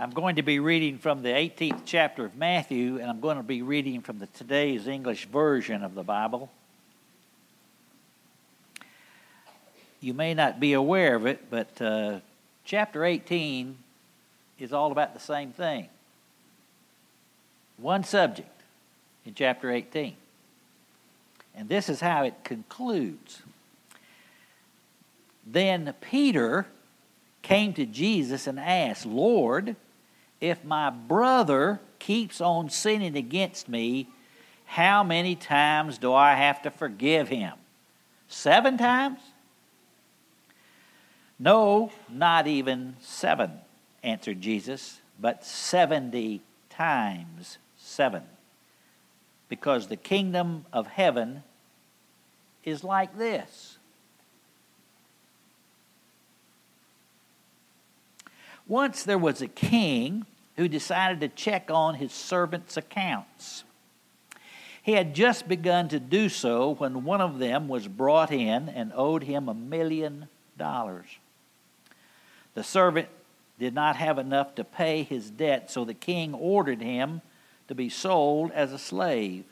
I'm going to be reading from the 18th chapter of Matthew, and I'm going to be reading from the today's English version of the Bible. You may not be aware of it, but uh, chapter 18 is all about the same thing. One subject in chapter 18. And this is how it concludes. Then Peter came to Jesus and asked, Lord, if my brother keeps on sinning against me, how many times do I have to forgive him? Seven times? No, not even seven, answered Jesus, but seventy times seven. Because the kingdom of heaven is like this. Once there was a king who decided to check on his servants' accounts. He had just begun to do so when one of them was brought in and owed him a million dollars. The servant did not have enough to pay his debt, so the king ordered him to be sold as a slave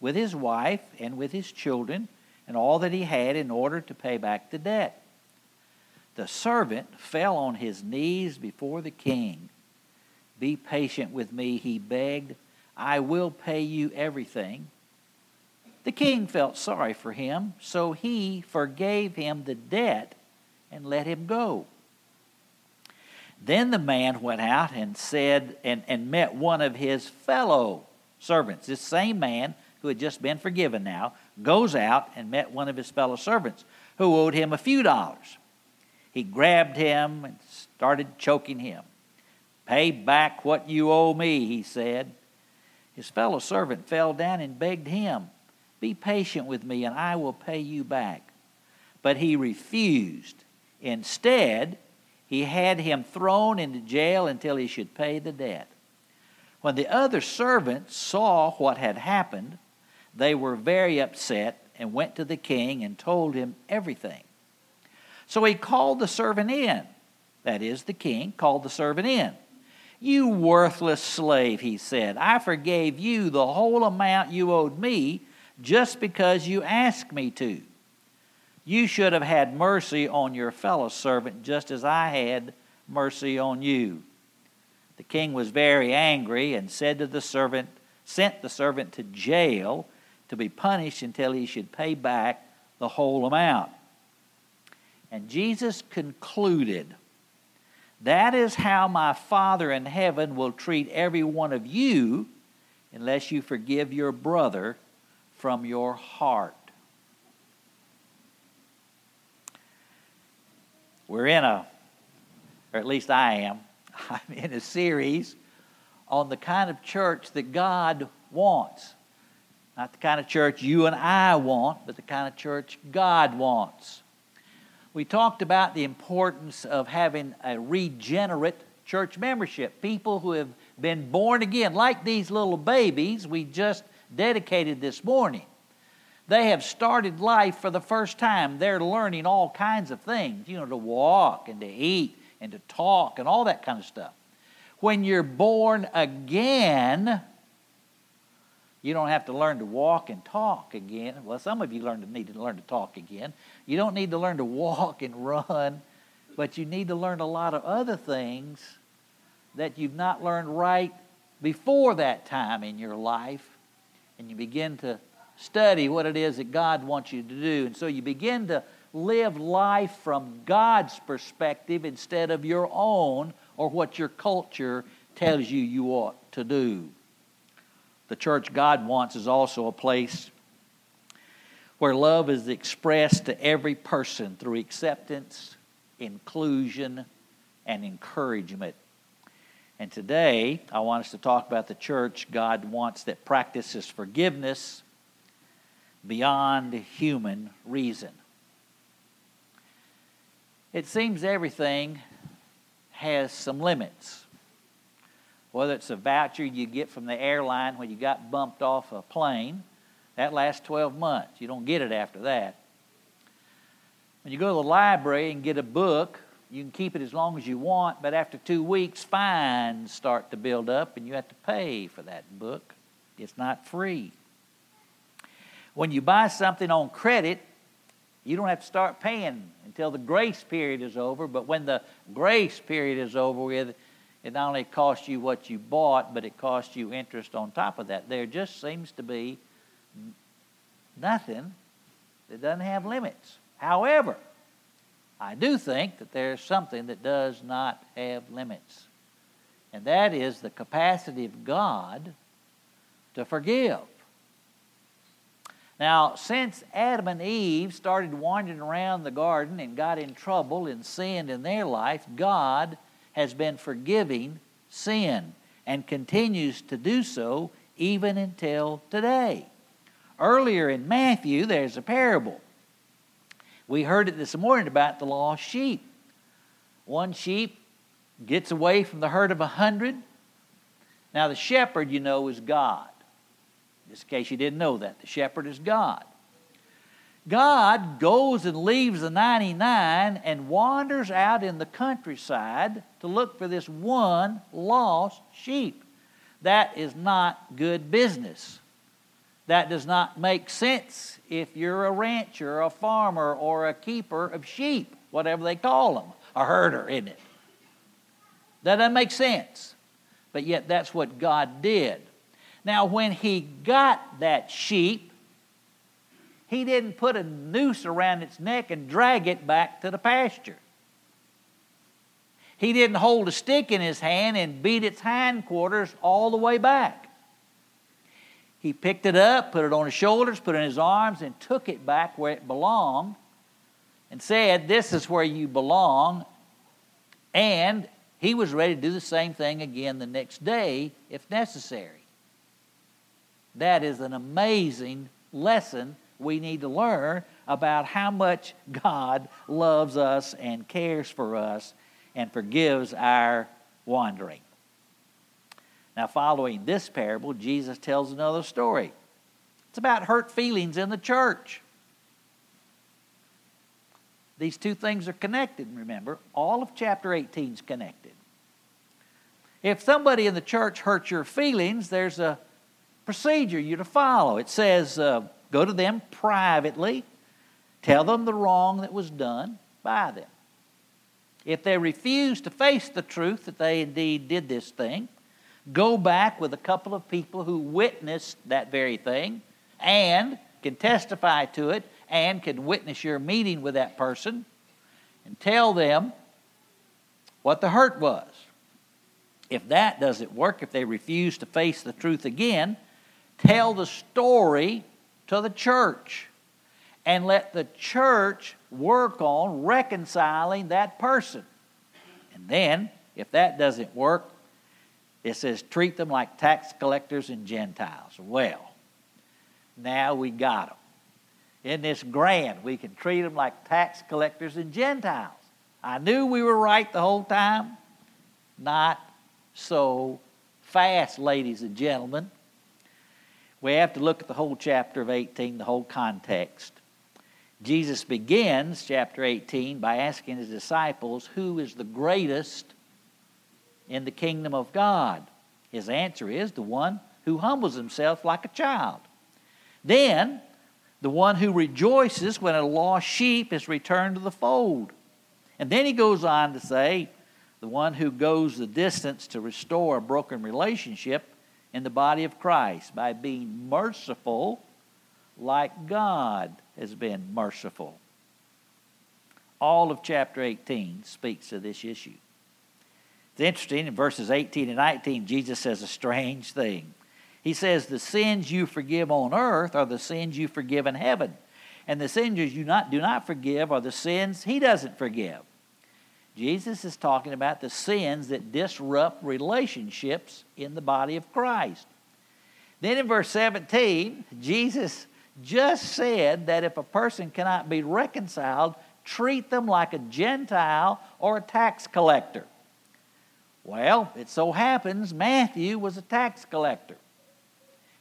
with his wife and with his children and all that he had in order to pay back the debt. The servant fell on his knees before the king. Be patient with me, he begged. I will pay you everything. The king felt sorry for him, so he forgave him the debt and let him go. Then the man went out and said and, and met one of his fellow servants. This same man who had just been forgiven now goes out and met one of his fellow servants who owed him a few dollars. He grabbed him and started choking him. Pay back what you owe me, he said. His fellow servant fell down and begged him, Be patient with me, and I will pay you back. But he refused. Instead, he had him thrown into jail until he should pay the debt. When the other servants saw what had happened, they were very upset and went to the king and told him everything. So he called the servant in. That is, the king called the servant in. You worthless slave, he said, I forgave you the whole amount you owed me just because you asked me to. You should have had mercy on your fellow servant just as I had mercy on you. The king was very angry and said to the servant, sent the servant to jail to be punished until he should pay back the whole amount. And Jesus concluded, That is how my Father in heaven will treat every one of you unless you forgive your brother from your heart. We're in a, or at least I am, I'm in a series on the kind of church that God wants. Not the kind of church you and I want, but the kind of church God wants we talked about the importance of having a regenerate church membership. People who have been born again, like these little babies we just dedicated this morning. They have started life for the first time. They're learning all kinds of things, you know, to walk and to eat and to talk and all that kind of stuff. When you're born again, you don't have to learn to walk and talk again. Well, some of you learn to need to learn to talk again. You don't need to learn to walk and run, but you need to learn a lot of other things that you've not learned right before that time in your life. And you begin to study what it is that God wants you to do. And so you begin to live life from God's perspective instead of your own or what your culture tells you you ought to do. The church God wants is also a place where love is expressed to every person through acceptance, inclusion, and encouragement. And today, I want us to talk about the church God wants that practices forgiveness beyond human reason. It seems everything has some limits whether it's a voucher you get from the airline when you got bumped off a plane, that lasts 12 months. You don't get it after that. When you go to the library and get a book, you can keep it as long as you want, but after two weeks, fines start to build up and you have to pay for that book. It's not free. When you buy something on credit, you don't have to start paying until the grace period is over, but when the grace period is over with, it not only costs you what you bought, but it costs you interest on top of that. There just seems to be nothing that doesn't have limits. However, I do think that there's something that does not have limits, and that is the capacity of God to forgive. Now, since Adam and Eve started wandering around the garden and got in trouble and sinned in their life, God has been forgiving sin and continues to do so even until today. Earlier in Matthew, there's a parable. We heard it this morning about the lost sheep. One sheep gets away from the herd of a hundred. Now, the shepherd, you know, is God. Just in case you didn't know that, the shepherd is God. God goes and leaves the 99 and wanders out in the countryside to look for this one lost sheep. That is not good business. That does not make sense if you're a rancher, a farmer, or a keeper of sheep, whatever they call them, a herder, isn't it? That doesn't make sense. But yet, that's what God did. Now, when He got that sheep, he didn't put a noose around its neck and drag it back to the pasture. He didn't hold a stick in his hand and beat its hindquarters all the way back. He picked it up, put it on his shoulders, put it in his arms, and took it back where it belonged and said, This is where you belong. And he was ready to do the same thing again the next day if necessary. That is an amazing lesson we need to learn about how much God loves us and cares for us and forgives our wandering. Now, following this parable, Jesus tells another story. It's about hurt feelings in the church. These two things are connected, remember. All of chapter 18 is connected. If somebody in the church hurts your feelings, there's a procedure you to follow. It says, uh, Go to them privately, tell them the wrong that was done by them. If they refuse to face the truth that they indeed did this thing, go back with a couple of people who witnessed that very thing and can testify to it and can witness your meeting with that person and tell them what the hurt was. If that doesn't work, if they refuse to face the truth again, tell the story to the church and let the church work on reconciling that person. And then, if that doesn't work, it says treat them like tax collectors and Gentiles. Well, now we got them. In this grand, we can treat them like tax collectors and Gentiles. I knew we were right the whole time. Not so fast, ladies and gentlemen we have to look at the whole chapter of 18, the whole context. Jesus begins chapter 18 by asking his disciples, Who is the greatest in the kingdom of God? His answer is the one who humbles himself like a child. Then, the one who rejoices when a lost sheep is returned to the fold. And then he goes on to say, the one who goes the distance to restore a broken relationship in the body of Christ by being merciful like God has been merciful. All of chapter 18 speaks to this issue. It's interesting, in verses 18 and 19, Jesus says a strange thing. He says, The sins you forgive on earth are the sins you forgive in heaven. And the sins you not, do not forgive are the sins he doesn't forgive. Jesus is talking about the sins that disrupt relationships in the body of Christ. Then in verse 17, Jesus just said that if a person cannot be reconciled, treat them like a Gentile or a tax collector. Well, it so happens Matthew was a tax collector.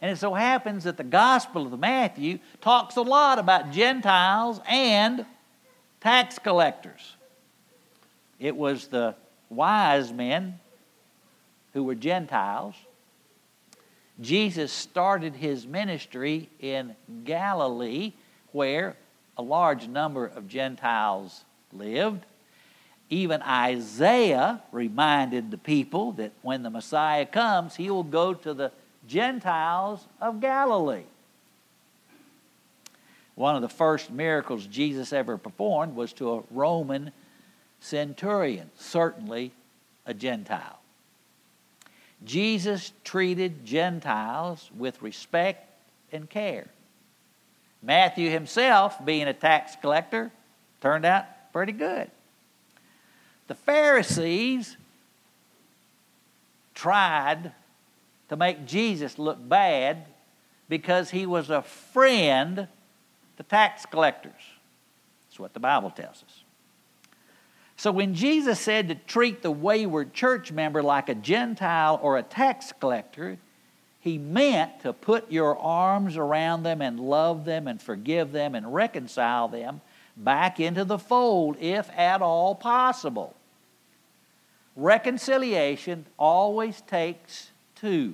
And it so happens that the Gospel of Matthew talks a lot about Gentiles and tax collectors. It was the wise men who were Gentiles. Jesus started his ministry in Galilee, where a large number of Gentiles lived. Even Isaiah reminded the people that when the Messiah comes, he will go to the Gentiles of Galilee. One of the first miracles Jesus ever performed was to a Roman centurion, certainly a Gentile. Jesus treated Gentiles with respect and care. Matthew himself, being a tax collector, turned out pretty good. The Pharisees tried to make Jesus look bad because he was a friend to tax collectors. That's what the Bible tells us. So when Jesus said to treat the wayward church member like a Gentile or a tax collector, he meant to put your arms around them and love them and forgive them and reconcile them back into the fold if at all possible. Reconciliation always takes two.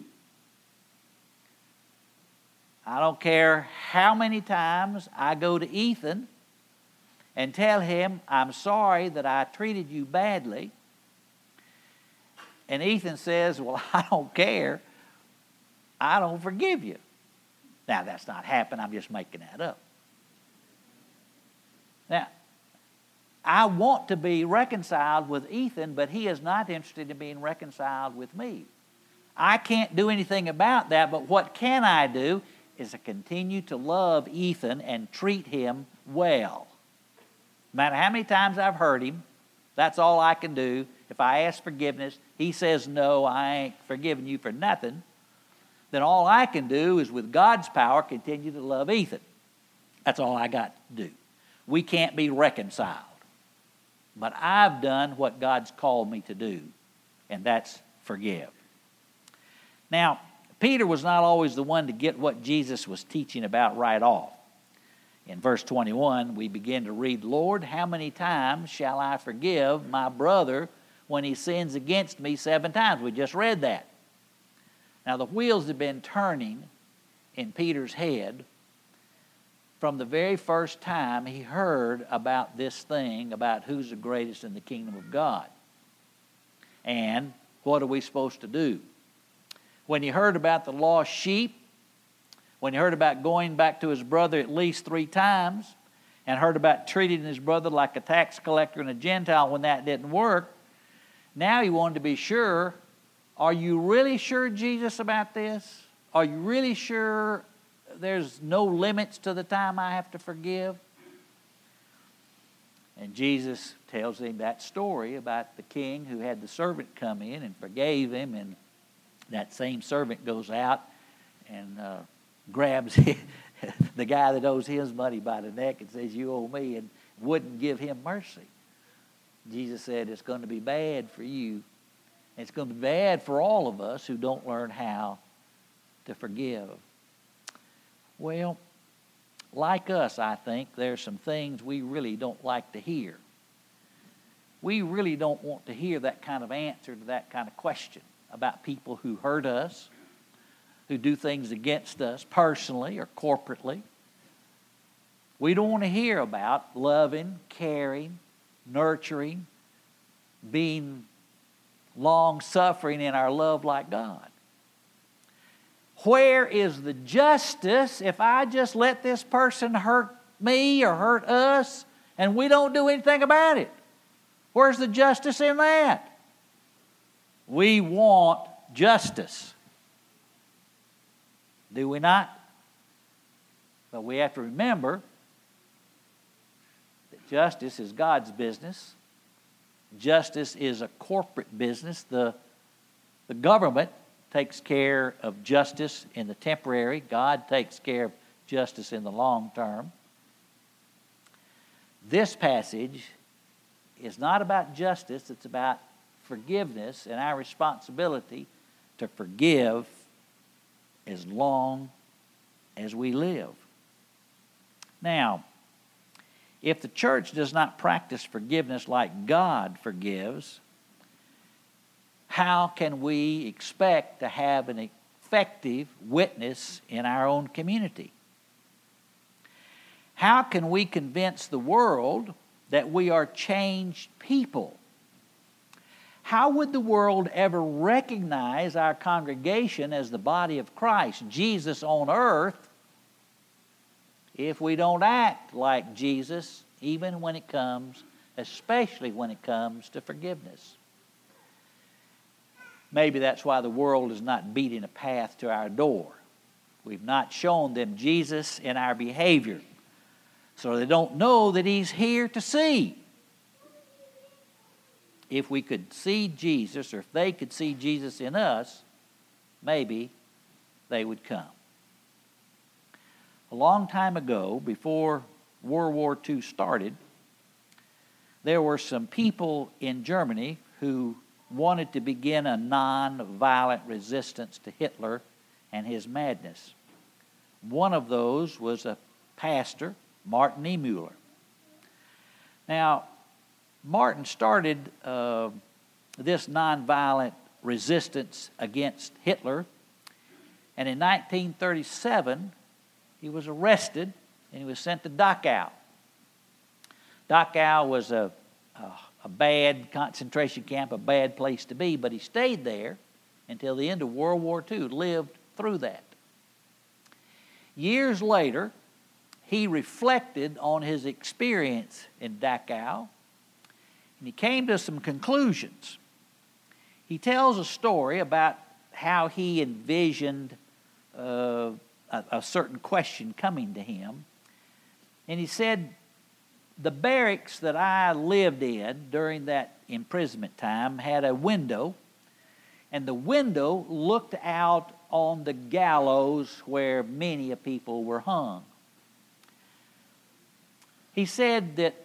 I don't care how many times I go to Ethan and tell him, I'm sorry that I treated you badly. And Ethan says, Well, I don't care. I don't forgive you. Now, that's not happened. I'm just making that up. Now, I want to be reconciled with Ethan, but he is not interested in being reconciled with me. I can't do anything about that, but what can I do is to continue to love Ethan and treat him well. No matter how many times I've hurt him, that's all I can do. If I ask forgiveness, he says, No, I ain't forgiving you for nothing. Then all I can do is, with God's power, continue to love Ethan. That's all I got to do. We can't be reconciled. But I've done what God's called me to do, and that's forgive. Now, Peter was not always the one to get what Jesus was teaching about right off. In verse 21, we begin to read, Lord, how many times shall I forgive my brother when he sins against me seven times? We just read that. Now, the wheels have been turning in Peter's head from the very first time he heard about this thing about who's the greatest in the kingdom of God. And what are we supposed to do? When he heard about the lost sheep, when he heard about going back to his brother at least three times and heard about treating his brother like a tax collector and a Gentile when that didn't work, now he wanted to be sure are you really sure, Jesus, about this? Are you really sure there's no limits to the time I have to forgive? And Jesus tells him that story about the king who had the servant come in and forgave him, and that same servant goes out and uh, grabs the guy that owes his money by the neck and says, You owe me, and wouldn't give him mercy. Jesus said, It's going to be bad for you. It's going to be bad for all of us who don't learn how to forgive. Well, like us, I think, there's some things we really don't like to hear. We really don't want to hear that kind of answer to that kind of question about people who hurt us, who do things against us personally or corporately. We don't want to hear about loving, caring, nurturing, being long suffering in our love like God. Where is the justice if I just let this person hurt me or hurt us and we don't do anything about it? Where's the justice in that? We want justice. Do we not? But we have to remember that justice is God's business. Justice is a corporate business. The, the government takes care of justice in the temporary, God takes care of justice in the long term. This passage is not about justice, it's about forgiveness and our responsibility to forgive as long as we live. Now, If the church does not practice forgiveness like God forgives, how can we expect to have an effective witness in our own community? How can we convince the world that we are changed people? How would the world ever recognize our congregation as the body of Christ, Jesus on earth, if we don't act like Jesus, even when it comes, especially when it comes to forgiveness? Maybe that's why the world is not beating a path to our door. We've not shown them Jesus in our behavior, so they don't know that He's here to see if we could see Jesus, or if they could see Jesus in us, maybe they would come. A long time ago, before World War II started, there were some people in Germany who wanted to begin a non-violent resistance to Hitler and his madness. One of those was a pastor, Martin Niemöller. Now, Martin started uh, this nonviolent resistance against Hitler, and in 1937, he was arrested and he was sent to Dachau. Dachau was a, a, a bad concentration camp, a bad place to be, but he stayed there until the end of World War II, lived through that. Years later, he reflected on his experience in Dachau and he came to some conclusions. He tells a story about how he envisioned uh, a, a certain question coming to him. And he said, The barracks that I lived in during that imprisonment time had a window, and the window looked out on the gallows where many a people were hung. He said that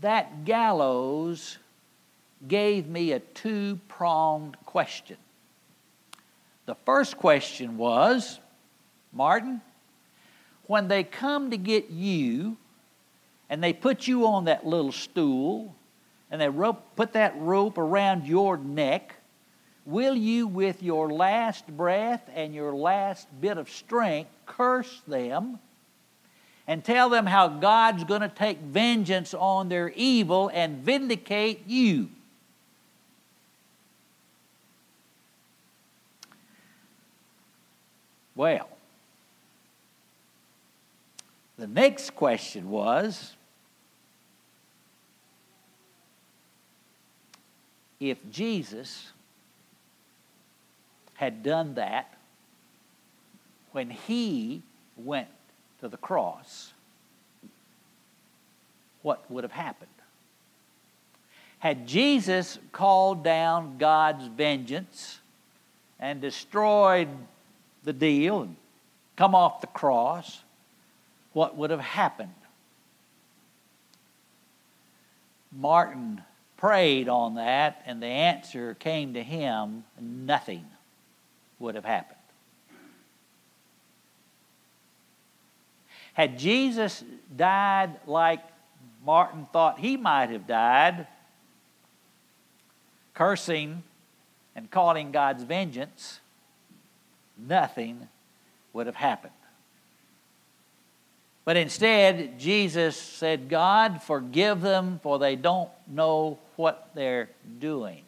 that gallows gave me a two pronged question. The first question was Martin, when they come to get you and they put you on that little stool and they rope, put that rope around your neck, will you, with your last breath and your last bit of strength, curse them and tell them how God's going to take vengeance on their evil and vindicate you. Well, the next question was if Jesus had done that when he went to the cross, what would have happened? Had Jesus called down God's vengeance and destroyed the deal and come off the cross, what would have happened? Martin prayed on that, and the answer came to him nothing would have happened. Had Jesus died like Martin thought he might have died, cursing and calling God's vengeance, nothing would have happened. But instead, Jesus said, God, forgive them, for they don't know what they're doing.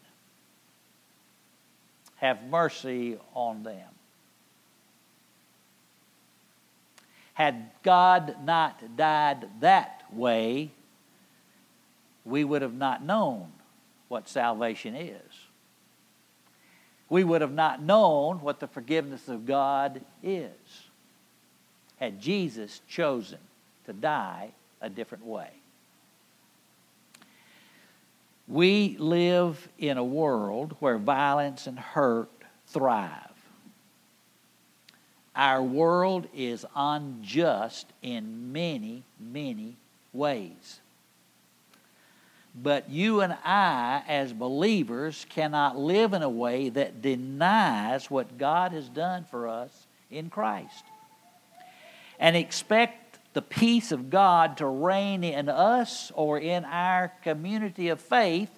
Have mercy on them. Had God not died that way, we would have not known what salvation is. We would have not known what the forgiveness of God is had Jesus chosen to die a different way. We live in a world where violence and hurt thrive. Our world is unjust in many, many ways. But you and I, as believers, cannot live in a way that denies what God has done for us in Christ and expect the peace of God to reign in us or in our community of faith,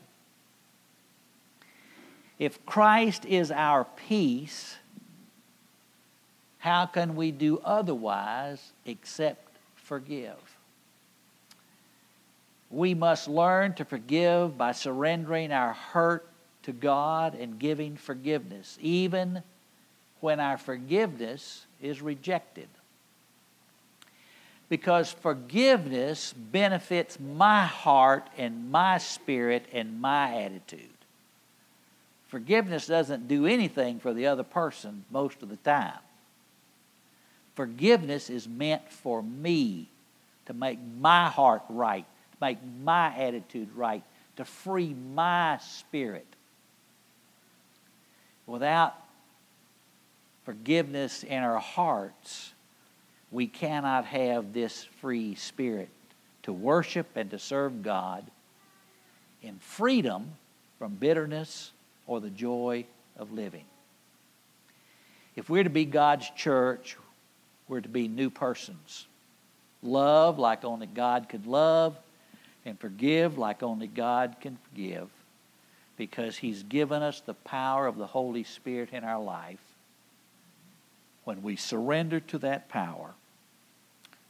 if Christ is our peace, how can we do otherwise except forgive? We must learn to forgive by surrendering our hurt to God and giving forgiveness, even when our forgiveness is rejected because forgiveness benefits my heart and my spirit and my attitude. Forgiveness doesn't do anything for the other person most of the time. Forgiveness is meant for me to make my heart right, make my attitude right, to free my spirit. Without forgiveness in our hearts, we cannot have this free spirit to worship and to serve God in freedom from bitterness or the joy of living. If we're to be God's church, we're to be new persons. Love like only God could love, and forgive like only God can forgive, because He's given us the power of the Holy Spirit in our life. When we surrender to that power,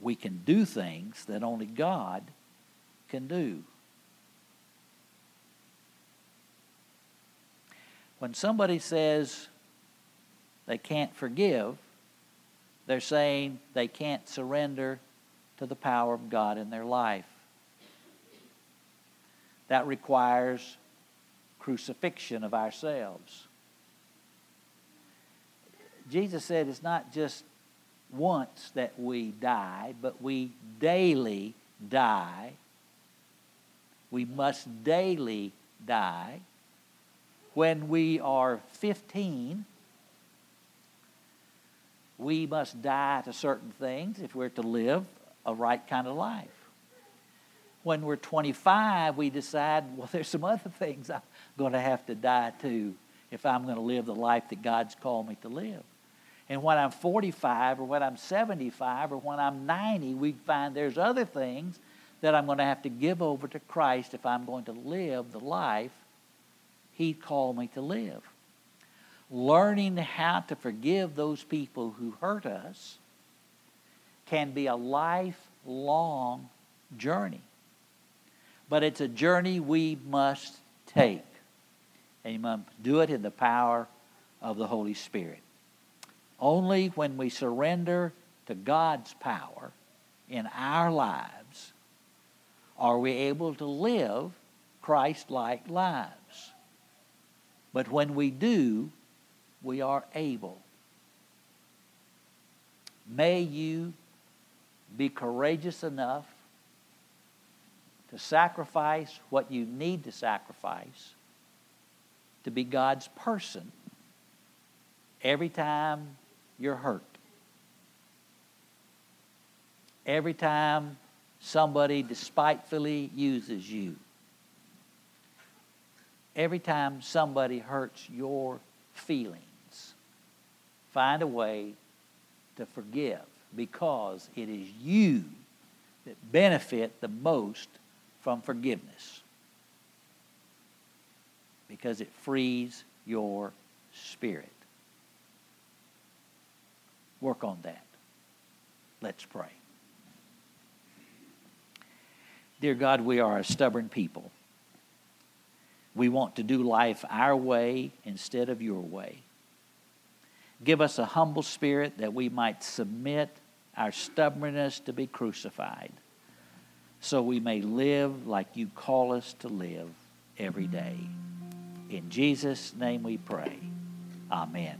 we can do things that only God can do. When somebody says they can't forgive, they're saying they can't surrender to the power of God in their life. That requires crucifixion of ourselves. Jesus said it's not just once that we die, but we daily die. We must daily die. When we are 15, we must die to certain things if we're to live a right kind of life. When we're 25, we decide, well, there's some other things I'm going to have to die to if I'm going to live the life that God's called me to live. And when I'm 45 or when I'm 75 or when I'm 90, we find there's other things that I'm going to have to give over to Christ if I'm going to live the life He called me to live. Learning how to forgive those people who hurt us can be a lifelong journey. But it's a journey we must take. And you must do it in the power of the Holy Spirit. Only when we surrender to God's power in our lives are we able to live Christ like lives. But when we do, we are able. May you be courageous enough to sacrifice what you need to sacrifice to be God's person every time you're hurt. Every time somebody despitefully uses you, every time somebody hurts your feelings, find a way to forgive because it is you that benefit the most from forgiveness because it frees your spirit. Work on that. Let's pray. Dear God, we are a stubborn people. We want to do life our way instead of your way. Give us a humble spirit that we might submit our stubbornness to be crucified so we may live like you call us to live every day. In Jesus' name we pray. Amen.